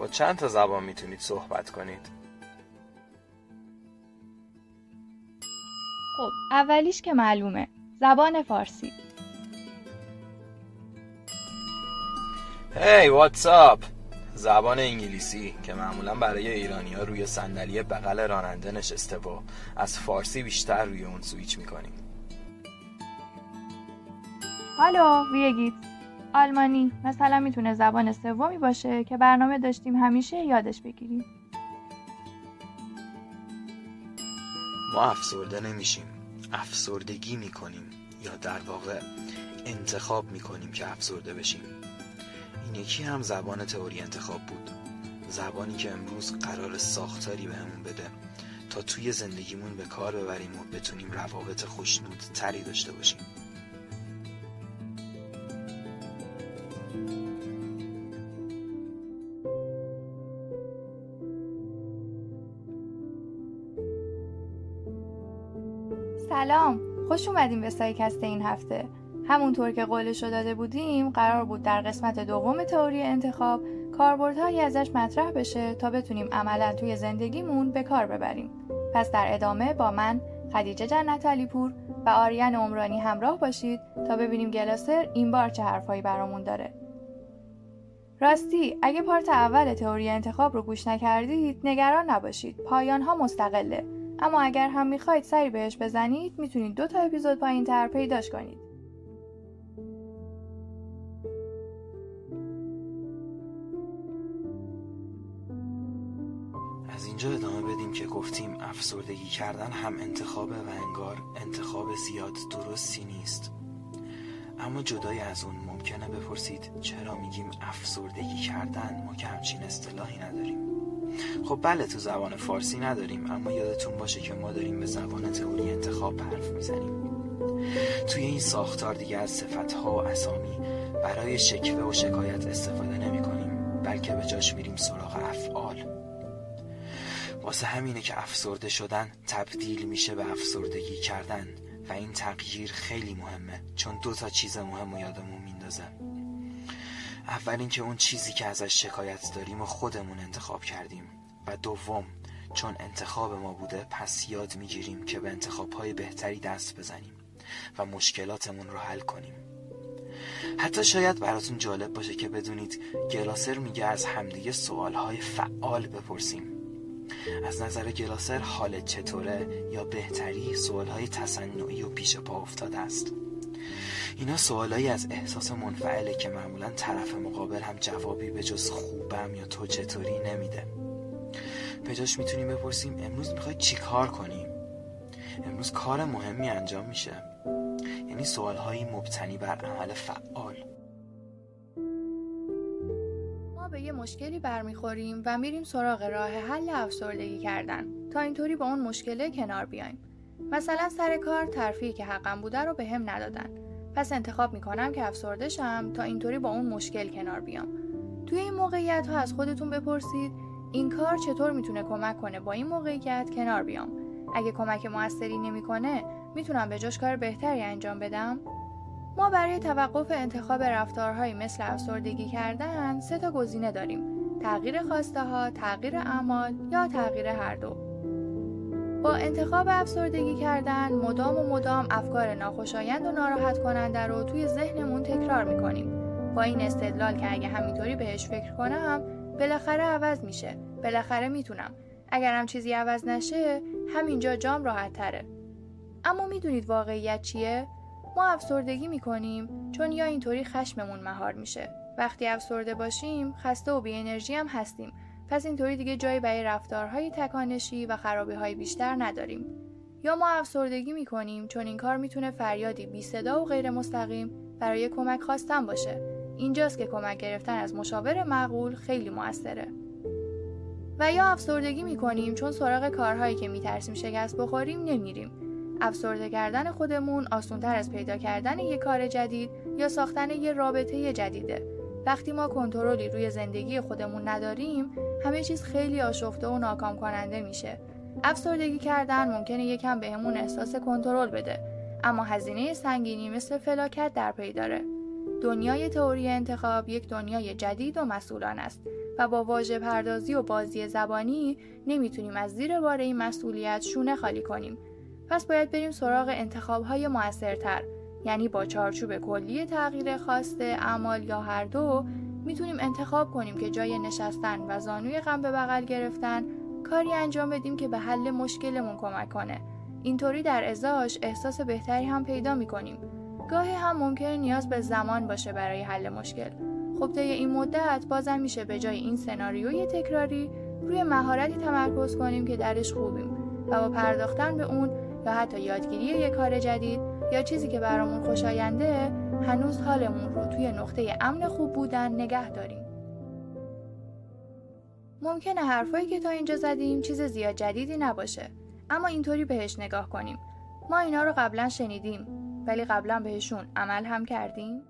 با چند تا زبان می‌تونید صحبت کنید؟ خب اولیش که معلومه زبان فارسی. هی واتساپ زبان انگلیسی که معمولا برای ایرانی ها روی صندلی بغل راننده نشسته و از فارسی بیشتر روی اون سویچ می‌کنیم. هالو ویگیت آلمانی. مثلا می‌تونه زبان سومی باشه که برنامه داشتیم همیشه یادش بگیریم. ما افسرده نمیشیم. افسردگی می‌کنیم یا در واقع انتخاب می‌کنیم که افسرده بشیم. این یکی هم زبان تئوری انتخاب بود. زبانی که امروز قرار ساختاری بهمون بده تا توی زندگیمون به کار ببریم و بتونیم روابط خوشنود تری داشته باشیم. سلام. خوش اومدید به سایکست این هفته. همونطور که قولشو داده بودیم قرار بود در قسمت دوم تئوری انتخاب کاربردهایی ازش مطرح بشه تا بتونیم عملا توی زندگیمون به کار ببریم. پس در ادامه با من خدیجه جنت علیپور و آریان عمرانی همراه باشید تا ببینیم گلاسر این بار چه حرفایی برامون داره. راستی اگه part اول تئوری انتخاب رو گوش نکردید نگران نباشید. پایان اینها مستقله. اما اگر هم می‌خواید سری بهش بزنید می‌تونید دو تا اپیزود پایین تر پیداش کنید. از اینجا ادامه بدیم که گفتیم افسردگی کردن هم انتخابه و انگار انتخاب زیاد درستی نیست. اما جدای از اون ممکنه بپرسید چرا میگیم افسردگی کردن؟ ما که همچین اصطلاحی نداریم. خب بله تو زبان فارسی نداریم اما یادتون باشه که ما داریم به زبان تئوری انتخاب حرف می‌زنیم. توی این ساختار دیگه از صفتها و اسامی برای شکوه و شکایت استفاده نمی کنیم بلکه به جاش میریم سراغ افعال. واسه همینه که افسرده شدن تبدیل میشه به افسردگی کردن و این تغییر خیلی مهمه چون دو تا چیز مهم و یادمون میندازه. اول اینکه اون چیزی که ازش شکایت داریم و خودمون انتخاب کردیم و دوم چون انتخاب ما بوده پس یاد می‌گیریم که به انتخابهای بهتری دست بزنیم و مشکلاتمون رو حل کنیم. حتی شاید براتون جالب باشه که بدونید گلاسر میگه از همدیگه سوالهای فعال بپرسیم. از نظر گلاسر حالت چطوره یا بهتری؟ سوالهای تصنعی و پیش پا افتاده است. اینا سوالایی از احساس منفعله که معمولا طرف مقابل هم جوابی به جز خوبم یا تو چطوری نمیده. به جاش می‌تونیم بپرسیم امروز می‌خوای چی کار کنیم امروز کار مهمی انجام میشه. یعنی سوالهایی مبتنی بر عمل فعال. ما به یه مشکلی برمیخوریم و میریم سراغ راه حل افسردگی کردن. تا اینطوری با اون مشکله کنار بیایم. مثلا سر کار ترفیعی که حقم بوده رو به هم ندادن. پس انتخاب می‌کنم که افسرده شم تا اینطوری با اون مشکل کنار بیام. توی این موقعیت ها از خودتون بپرسید این کار چطور می‌تونه کمک کنه با این موقعیت کنار بیام؟ اگه کمک موثری نمی‌کنه می‌تونم به جاش کار بهتری انجام بدم؟ ما برای توقف انتخاب رفتارهایی مثل افسردگی کردن سه تا گزینه داریم تغییر خواسته ها، تغییر اعمال یا تغییر هر دو. با انتخاب افسردگی کردن مدام و مدام افکار ناخوشایند و ناراحت کننده رو توی ذهنمون تکرار می‌کنیم. با این استدلال که اگه همینطوری بهش فکر کنم بالاخره عوض میشه. بالاخره می‌تونم. اگرم چیزی عوض نشه همینجا جام راحت تره. اما می‌دونید واقعیت چیه؟ ما افسردگی می‌کنیم چون یا اینطوری خشممون مهار میشه. وقتی افسرده باشیم خسته و بی انرژی هم هستیم. پس اینطوری دیگه جایی برای رفتارهای تکانشی و خرابی های بیشتر نداریم. یا ما افسردگی می‌کنیم چون این کار می‌تونه فریادی بی صدا و غیر مستقیم برای کمک خواستن باشه. اینجاست که کمک گرفتن از مشاور معقول خیلی موثره. و یا افسردگی می‌کنیم چون سراغ کارهایی که میترسیم شکست بخوریم نمیریم. افسرده کردن خودمون آسونتر از پیدا کردن یه کار جدید یا ساختن یه رابطه جدیده. وقتی ما کنترلی روی زندگی خودمون نداریم همه چیز خیلی آشفته و ناکام کننده میشه. افسردگی کردن ممکنه یکم بهمون احساس کنترل بده اما هزینه سنگینی مثل فلاکت در پی داره. دنیای تئوری انتخاب یک دنیای جدید و مسئولان است و با واژه پردازی و بازی زبانی نمی‌تونیم از زیر بار این مسئولیت شونه خالی کنیم. پس باید بریم سراغ انتخاب های موثرتر. یعنی با چارچوب کلی تغییر خواسته اعمال یا هر دو می‌تونیم انتخاب کنیم که جای نشستن و زانوی غم به بغل گرفتن کاری انجام بدیم که به حل مشکلمون کمک کنه. اینطوری در ازاش احساس بهتری هم پیدا می‌کنیم. گاهی هم ممکنه نیاز به زمان باشه برای حل مشکل. خب طی این مدت بازم میشه به جای این سناریوی تکراری روی مهارتی تمرکز کنیم که درش خوبیم و با پرداختن به اون یا حتی یادگیری یک کار جدید یا چیزی که برامون خوشاینده هنوز حالمون رو توی نقطه امن خوب بودن نگه داریم. ممکنه حرفایی که تا اینجا زدیم چیز زیاد جدیدی نباشه. اما اینطوری بهش نگاه کنیم. ما اینا رو قبلا شنیدیم ولی قبلا بهشون عمل هم کردیم؟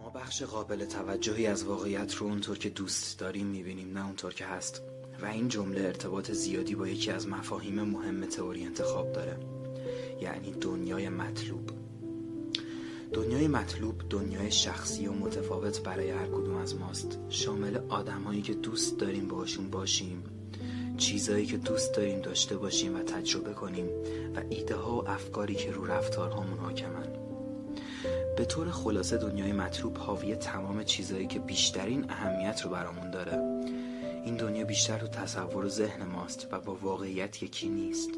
ما بخش قابل توجهی از واقعیت رو اونطور که دوست داریم می‌بینیم نه اونطور که هست. و این جمله ارتباط زیادی با یکی از مفاهیم مهم تئوری انتخاب داره. یعنی دنیای مطلوب. دنیای مطلوب دنیای شخصی و متفاوت برای هر کدوم از ماست. شامل آدمهایی که دوست داریم باشون باشیم چیزایی که دوست داریم داشته باشیم و تجربه کنیم و ایده ها و افکاری که رو رفتارهامون حاکمن. به طور خلاصه دنیای مطلوب حاوی تمام چیزایی که بیشترین اهمیت رو برامون داره. این دنیا بیشتر تو تصور و ذهن ماست و با واقعیت یکی نیست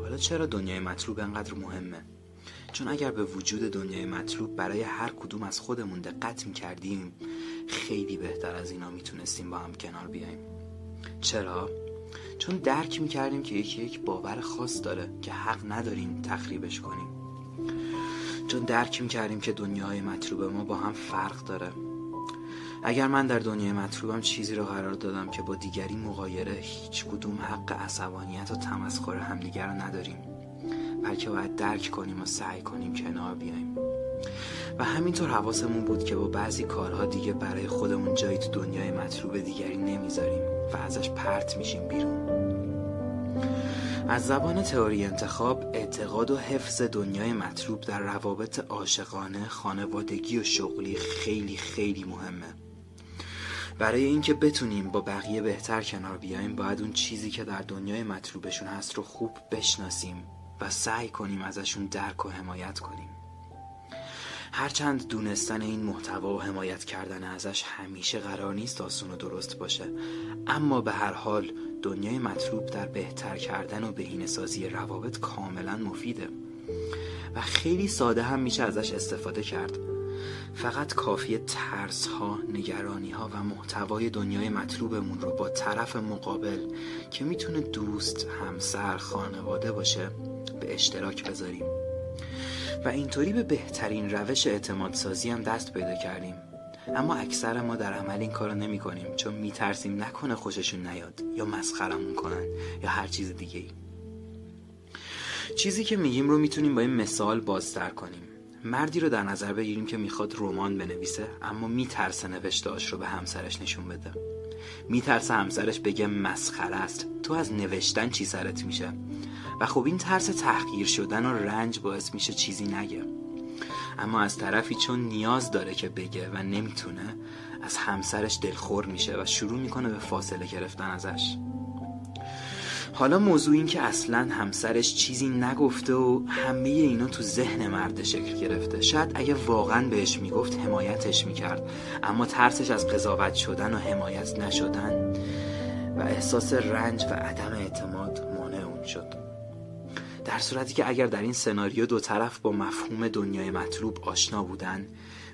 حالا چرا دنیای مطلوب انقدر مهمه؟ چون اگر به وجود دنیای مطلوب برای هر کدوم از خودمون دقت می‌کردیم خیلی بهتر از اینا می‌تونستیم با هم کنار بیایم چرا؟ چون درک می‌کردیم که یکی یک باور خاص داره که حق نداریم تخریبش کنیم چون درک می‌کردیم که دنیای مطلوب ما با هم فرق داره اگر من در دنیای مطلوبم چیزی را قرار دادم که با دیگری مقایره هیچ کدوم حق عصبانیت و تمسخر همدیگر را نداریم. بلکه باید درک کنیم و سعی کنیم کنار بیایم و همینطور حواسمون بود که با بعضی کارها دیگه برای خودمون جایی تو دنیای مطلوب دیگری نمی‌ذاریم و ازش پرت میشیم بیرون. از زبان تئوری انتخاب اعتقاد و حفظ دنیای مطلوب در روابط عاشقانه خانوادگی و شغلی خیلی خیلی مهمه. برای اینکه بتونیم با بقیه بهتر کنار بیایم باید اون چیزی که در دنیای مطلوبشون هست رو خوب بشناسیم و سعی کنیم ازشون درک و حمایت کنیم. هرچند دونستن این محتوا و حمایت کردن ازش همیشه قرار نیست آسون و درست باشه اما به هر حال دنیای مطلوب در بهتر کردن و بهینه‌سازی روابط کاملا مفیده و خیلی ساده هم میشه ازش استفاده کرد. فقط کافی ترس ها، نگرانی ها و محتوای دنیای مطلوبمون رو با طرف مقابل که می‌تونه دوست، همسر، خانواده باشه به اشتراک بذاریم. و اینطوری به بهترین روش اعتماد سازی هم دست پیدا کردیم. اما اکثر ما در عمل این کارو نمی کنیم چون میترسیم نکنه خوششون نیاد یا مسخرمون کنن یا هر چیز دیگه ای. چیزی که میگیم رو می‌تونیم با این مثال بازتر کنیم. مردی رو در نظر بگیریم که می‌خواد رمان بنویسه اما میترسه نوشتهاش رو به همسرش نشون بده. میترسه همسرش بگه مسخره است. تو از نوشتن چی سرت میشه؟ و خب این ترس تحقیر شدن و رنج باعث میشه چیزی نگه. اما از طرفی چون نیاز داره که بگه و نمی‌تونه از همسرش دلخور میشه و شروع می‌کنه به فاصله گرفتن ازش. حالا موضوع این که اصلا همسرش چیزی نگفته و همه اینا تو ذهن مرد شکل گرفته. شاید اگه واقعا بهش می‌گفت حمایتش می‌کرد. اما ترسش از قضاوت شدن و حمایت نشدن و احساس رنج و عدم اعتماد مانع اون شد. در صورتی که اگر در این سناریو دو طرف با مفهوم دنیای مطلوب آشنا بودن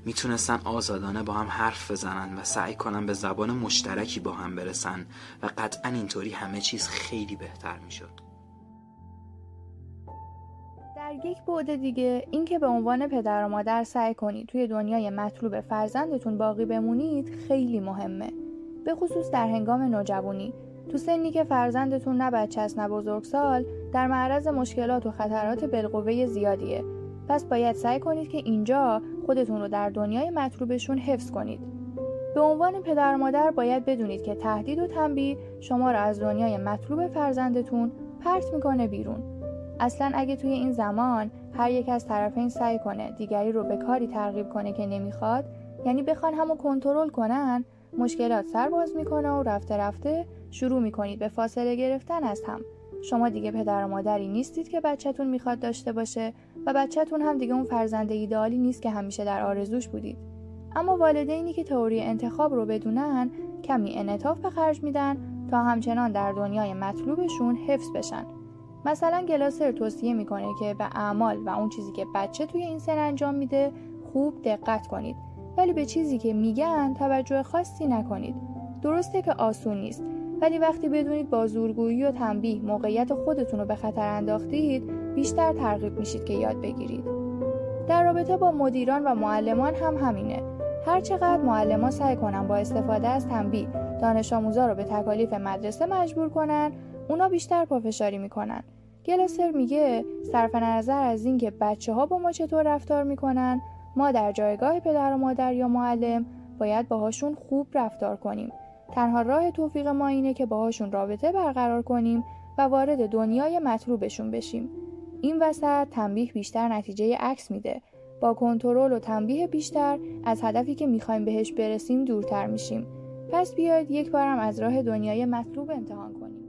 می‌تونستن آزادانه با هم حرف بزنن و سعی کنن به زبان مشترکی با هم برسن و قطعا اینطوری همه چیز خیلی بهتر می‌شد. در یک بعد دیگه اینکه به عنوان پدر و مادر سعی کنید توی دنیای مطلوب فرزندتون باقی بمونید خیلی مهمه. به خصوص در هنگام نوجوانی. تو سنی که فرزندتون نه بچه است نه بزرگسال در معرض مشکلات و خطرات بالقوه زیادیه. پس باید سعی کنید که اینجا خودتون رو در دنیای مطلوبشون حفظ کنید. به عنوان پدر و مادر باید بدونید که تهدید و تنبیه شما را از دنیای مطلوب فرزندتون پرت می‌کنه بیرون. اصلا اگه توی این زمان هر یک از طرفین سعی کنه دیگری رو به کاری ترغیب کنه که نمی‌خواد یعنی بخوان همو کنترل کنن مشکلات سر باز می‌کنه و رفته رفته شروع می‌کنید به فاصله گرفتن از هم. شما دیگه پدر و مادری نیستید که بچهتون می‌خواد داشته باشه. و بچهتون هم دیگه اون فرزند ایدئالی نیست که همیشه در آرزوش بودید. اما والدینی که تئوری انتخاب رو بدونن کمی انعطاف به خرج میدن تا همچنان در دنیای مطلوبشون حفظ بشن. مثلا گلاسر توصیه می‌کنه که به اعمال و اون چیزی که بچه توی این سن انجام میده خوب دقت کنید. ولی به چیزی که میگن توجه خاصی نکنید. درسته که آسون نیست ولی وقتی بدونید با زورگویی و تنبیه موقعیت خودتون رو به خطر انداختید بیشتر ترغیب میشید که یاد بگیرید. در رابطه با مدیران و معلمان هم همینه. هر چقدر معلمان سعی کنن با استفاده از تنبیه دانش آموزا رو به تکالیف مدرسه مجبور کنن اونا بیشتر پافشاری می‌کنن. گلاسر میگه صرف نظر از اینکه بچه ها با ما چطور رفتار می‌کنن ما در جایگاه پدر و مادر یا معلم باید باهاشون خوب رفتار کنیم. تنها راه توفیق ما اینه که باهاشون رابطه برقرار کنیم و وارد دنیای مطلوبشون بشیم. این وسط تنبیه بیشتر نتیجه عکس میده. با کنترل و تنبیه بیشتر از هدفی که می‌خوایم بهش برسیم دورتر میشیم. پس بیاید یک بارم از راه دنیای مطلوب امتحان کنیم.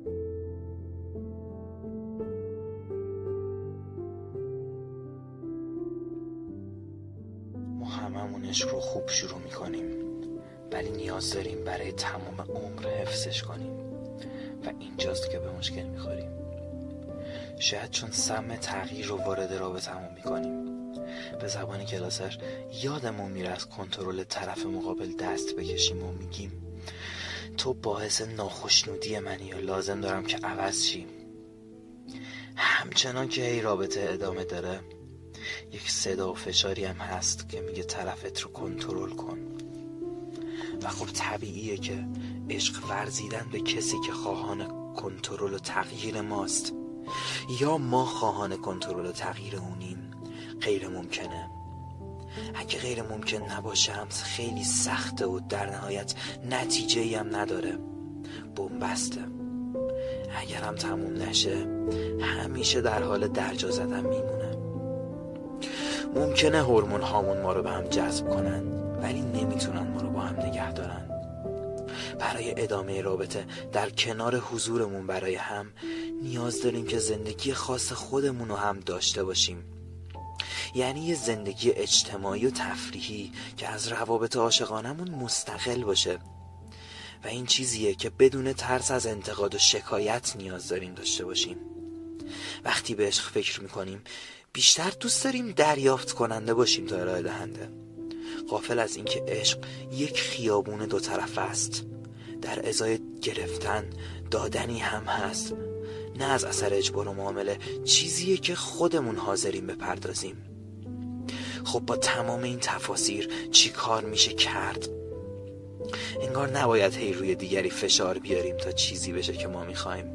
ما هممون عشق رو خوب شروع می‌کنیم. ولی نیاز داریم برای تمام عمر حفظش کنیم. و اینجاست که به مشکل می‌خوریم. شاید چون سم تغییر رو وارد رابطمون می‌کنیم. به زبان کلاسر یادمون میره از کنترل طرف مقابل دست بکشیم و میگیم تو باعث ناخشنودی منی یا لازم دارم که عوض شیم همچنان که هی رابطه ادامه داره یک صدا و فشاری هم هست که میگه طرفت رو کنترل کن. و خب طبیعیه که عشق ورزیدن به کسی که خواهان کنترل و تغییر ماست. یا ما خواهان کنترل و تغییر اونیم؟ غیر ممکنه. اگه غیر ممکن نباشه هم خیلی سخته و در نهایت نتیجه هم نداره. بومبسته اگر هم تموم نشه همیشه در حال درجا زدن میمونه. ممکنه هورمون هامون ما رو به هم جذب کنن ولی نمی‌تونن ما رو با هم نگه دارن. برای ادامه رابطه. در کنار حضورمون برای هم نیاز داریم که زندگی خاص خودمون رو هم داشته باشیم. یعنی یه زندگی اجتماعی و تفریحی که از روابط عاشقانمون مستقل باشه. و این چیزیه که بدون ترس از انتقاد و شکایت نیاز داریم داشته باشیم. وقتی به عشق فکر می‌کنیم بیشتر دوست داریم دریافت کننده باشیم تا ارائه دهنده. قافل از اینکه عشق یک خیابون دو طرف است. در ازای گرفتن دادنی هم هست. نه از اثر اجبار و معامله چیزیه که خودمون حاضریم بپردازیم. خب با تمام این تفاسیر چی کار میشه کرد؟ انگار نباید هی روی دیگری فشار بیاریم تا چیزی بشه که ما می‌خوایم.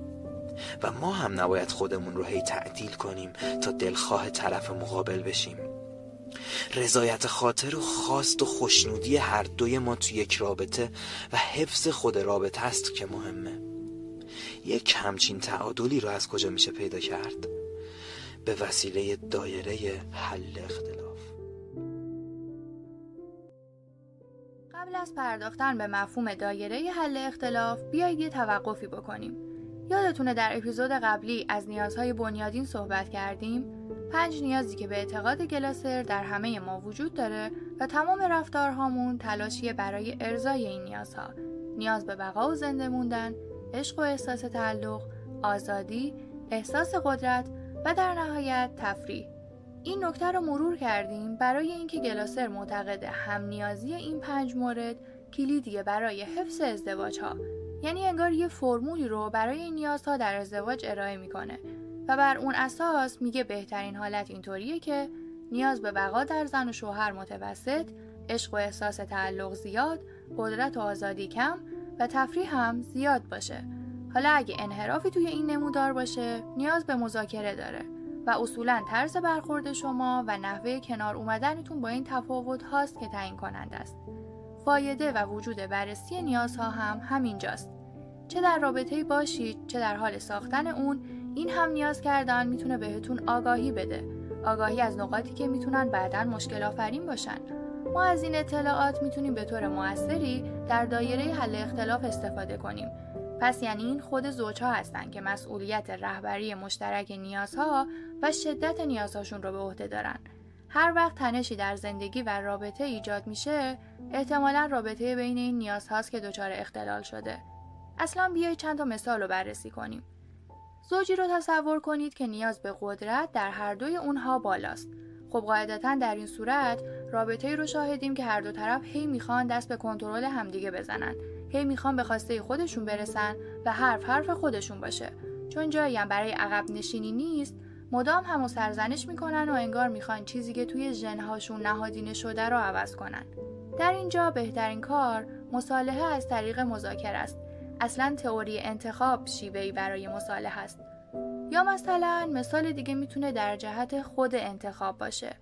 و ما هم نباید خودمون رو هی تعدیل کنیم تا دلخواه طرف مقابل بشیم. رضایت خاطر و خواست و خوشنودی هر دوی ما تو یک رابطه و حفظ خود رابطه است که مهمه. یک همچین تعادلی رو از کجا میشه پیدا کرد؟ به وسیله دایره حل اختلاف. قبل از پرداختن به مفهوم دایره حل اختلاف بیایید یه توقفی بکنیم. یادتونه در اپیزود قبلی از نیازهای بنیادین صحبت کردیم؟ پنج نیازی که به اعتقاد گلاسر در همه ما وجود داره و تمام رفتارهامون تلاشیه برای ارزای این نیازها. نیاز به بقا و زنده موندن عشق و احساس تعلق آزادی احساس قدرت و در نهایت تفریح. این نکته رو مرور کردیم برای اینکه گلاسر معتقد هم نیازی این پنج مورد کلیدیه برای حفظ ازدواج ها یعنی انگار یه فرمولی رو برای این نیازها در ازدواج ارائه می‌کنه و بر اون اساس میگه بهترین حالت اینطوریه که نیاز به بقا در زن و شوهر متوسط عشق و احساس تعلق زیاد قدرت و آزادی کم و تفریح هم زیاد باشه. حالا اگه انحرافی توی این نمودار باشه نیاز به مذاکره داره و اصولا طرز برخورد شما و نحوه کنار اومدنتون با این تفاوت هاست که تعیین کننده است. فایده و وجود بررسی نیازها هم همینجاست. چه در رابطه باشید چه در حال ساختن اون این هم نیاز کردن می‌تونه بهتون آگاهی بده. آگاهی از نقاطی که می‌تونن بعدا مشکل آفرین باشن. ما از این اطلاعات می‌تونیم به طور موثری در دایره حل اختلاف استفاده کنیم. پس یعنی این خود زوجها هستند که مسئولیت رهبری مشترک نیازها و شدت نیازهاشون رو به عهده دارن. هر وقت تنشی در زندگی و رابطه ایجاد میشه احتمالا رابطه بین این نیازهاست که دچار اختلال شده. اصلا بیای چند تا مثال رو بررسی کنیم. زوجی رو تصور کنید که نیاز به قدرت در هر دوی اونها بالاست. خب قاعدتا در این صورت رابطه رو شاهدیم که هر دو طرف هی می‌خوان دست به کنترل همدیگه بزنن. هی می‌خوان به خواسته خودشون برسن و حرف حرف خودشون باشه. چون جایی هم برای عقب نشینی نیست مدام هم سرزنش می‌کنن و انگار می‌خوان چیزی که توی ژنهاشون نهادینه شده رو عوض کنن. در اینجا بهترین کار مصالحه از طریق مذاکره است. اصلا تئوری انتخاب شیوهی برای مصالحه است. یا مثلا مثال دیگه می‌تونه در جهت خود انتخاب باشه.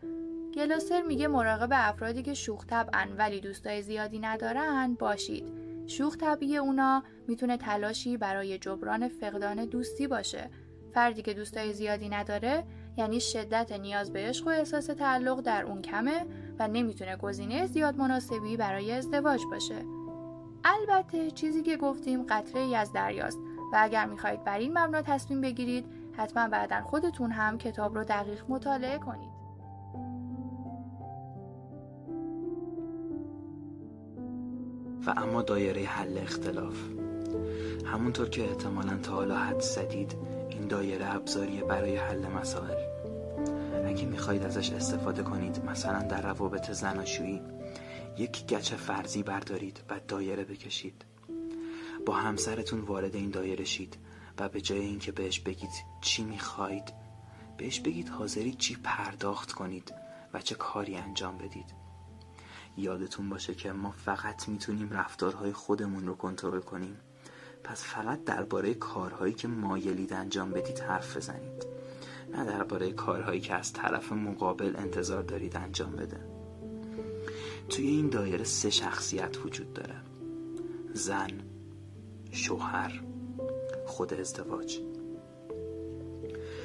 گلاسر میگه مراقب افرادی که شوخ طبعن ولی دوستای زیادی ندارن باشید. شوخ طبعی اونا می‌تونه تلاشی برای جبران فقدان دوستی باشه. فردی که دوستای زیادی نداره یعنی شدت نیاز به عشق و احساس تعلق در اون کمه و نمی‌تونه گزینه زیاد مناسبی برای ازدواج باشه. البته چیزی که گفتیم قطره ای از دریاست و اگر می‌خواهید بر این مبنا تصمیم بگیرید حتما بعدا خودتون هم کتاب رو دقیق مطالعه کنید. و اما دایره حل اختلاف. همونطور که احتمالا تا حالا حد زدید این دایره ابزاریه برای حل مسائل. اگه می‌خواهید ازش استفاده کنید مثلا در روابط زناشویی یک گچ فرضی بردارید و دایره بکشید. با همسرتون وارد این دایره شید و به جای اینکه بهش بگید چی می‌خواید بهش بگید حاضری چی پرداخت کنید و چه کاری انجام بدید. یادتون باشه که ما فقط می‌تونیم رفتارهای خودمون رو کنترل کنیم. پس فقط درباره کارهایی که مایلید انجام بدید حرف بزنید. نه درباره کارهایی که از طرف مقابل انتظار دارید انجام بده. توی این دایره سه شخصیت وجود داره. زن شوهر خود ازدواج.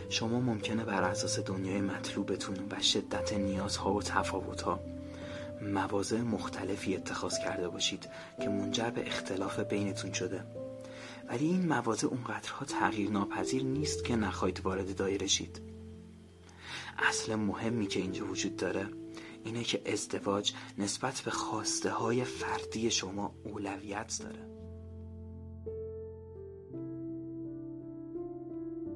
شما ممکنه بر اساس دنیای مطلوبتون و شدت نیازها و تفاوتها مواضع مختلفی اتخاذ کرده باشید که منجر به اختلاف بینتون شده. ولی این مواضع اونقدرها تغییر ناپذیر نیست که نخواهید وارد دایره شید. اصل مهمی که اینجا وجود داره اینه که ازدواج نسبت به خواسته های فردی شما اولویت داره.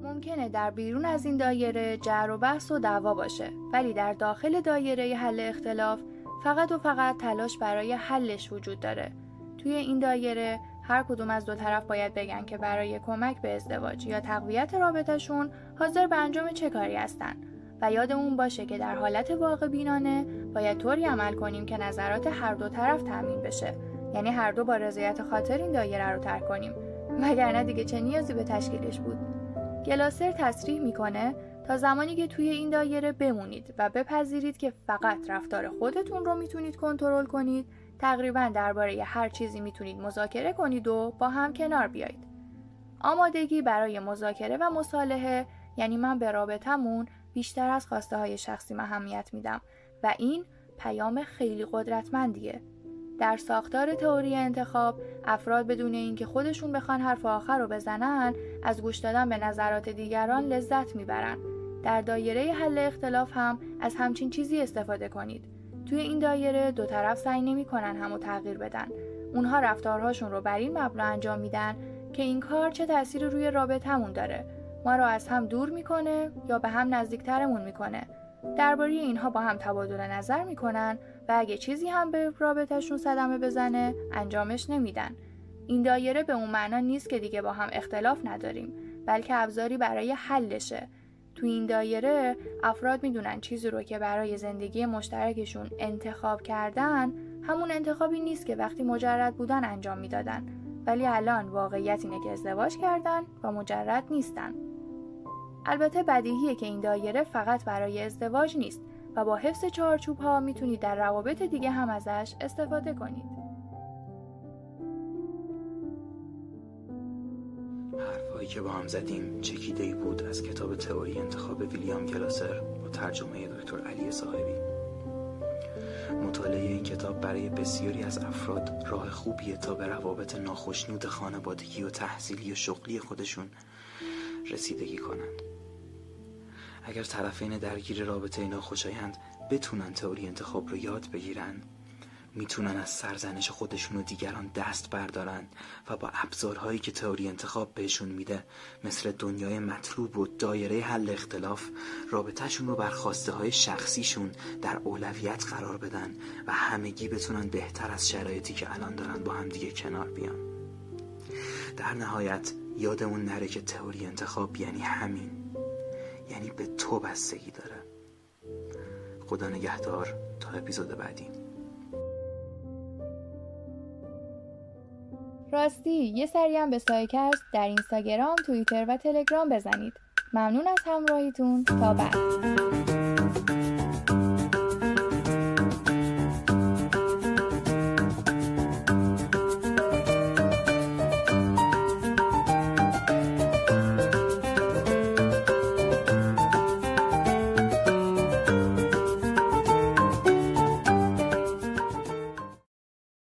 ممکنه در بیرون از این دایره جر و بحث و دعوا باشه ولی در داخل دایره حل اختلاف فقط و فقط تلاش برای حلش وجود داره. توی این دایره هر کدوم از دو طرف باید بگن که برای کمک به ازدواج یا تقویت رابطهشون حاضر به انجام چه کاری هستن. و یادمون باشه که در حالت واقع بینانه باید طوری عمل کنیم که نظرات هر دو طرف تامین بشه. یعنی هر دو با رضایت خاطر این دایره رو ترک کنیم. وگرنه دیگه چه نیازی به تشکیلش بود؟ گلاسر تصریح می‌کنه تا زمانی که توی این دایره بمونید و بپذیرید که فقط رفتار خودتون رو می‌تونید کنترل کنید تقریبا درباره هر چیزی می‌تونید مذاکره کنید و با هم کنار بیایید. آمادگی برای مذاکره و مصالحه یعنی من به رابطمون بیشتر از خواسته های شخصی اهمیت میدم و این پیام خیلی قدرتمندیه. در ساختار تئوری انتخاب افراد بدون اینکه خودشون بخوان حرف آخر رو بزنن از گوش دادن به نظرات دیگران لذت می‌برن. در دایره حل اختلاف هم از همچین چیزی استفاده کنید. توی این دایره دو طرف سعی نمی‌کنن همو تغییر بدن. اونها رفتارهاشون رو بر این مبنا انجام میدن که این کار چه تأثیری روی رابطمون داره. ما رو از هم دور می‌کنه یا به هم نزدیکترمون می‌کنه. درباره اینها با هم تبادل نظر می‌کنن و اگه چیزی هم به رابطهشون صدمه بزنه انجامش نمیدن. این دایره به اون معنا نیست که دیگه با هم اختلاف نداریم بلکه ابزاری برای حلشه. تو این دایره افراد می‌دونن چیزی رو که برای زندگی مشترکشون انتخاب کردن همون انتخابی نیست که وقتی مجرد بودن انجام می‌دادن. ولی الان واقعیت اینه که ازدواج کردن و مجرد نیستن. البته بدیهیه که این دایره فقط برای ازدواج نیست و با حفظ چارچوب ها می‌تونید در روابط دیگه هم ازش استفاده کنید. نگاهی که با هم زدیم چکیده ای بود از کتاب تئوری انتخاب ویلیام گلاسر با ترجمه دکتر علی صاحبی. مطالعه این کتاب برای بسیاری از افراد راه خوبیه تا به روابط ناخشنود خانوادگی و تحصیلی و شغلی خودشون رسیدگی کنند اگر طرفین درگیر رابطه ناخوشایند بتونن تئوری انتخاب رو یاد بگیرن. می‌تونن از سرزنش خودشون و دیگران دست بردارن و با ابزارهایی که تئوری انتخاب بهشون میده مثل دنیای مطلوب و دایره حل اختلاف رابطهشون رو بر خواسته های شخصیشون در اولویت قرار بدن و همگی بتونن بهتر از شرایطی که الان دارن با هم دیگه کنار بیان. در نهایت یادمون نره که تئوری انتخاب یعنی همین. یعنی به تو بستگی داره خدا نگهدار تا اپیزود بعدی راستی یه سری هم به سایکست در اینستاگرام، توییتر و تلگرام بزنید. ممنون از همراهیتون تا بعد.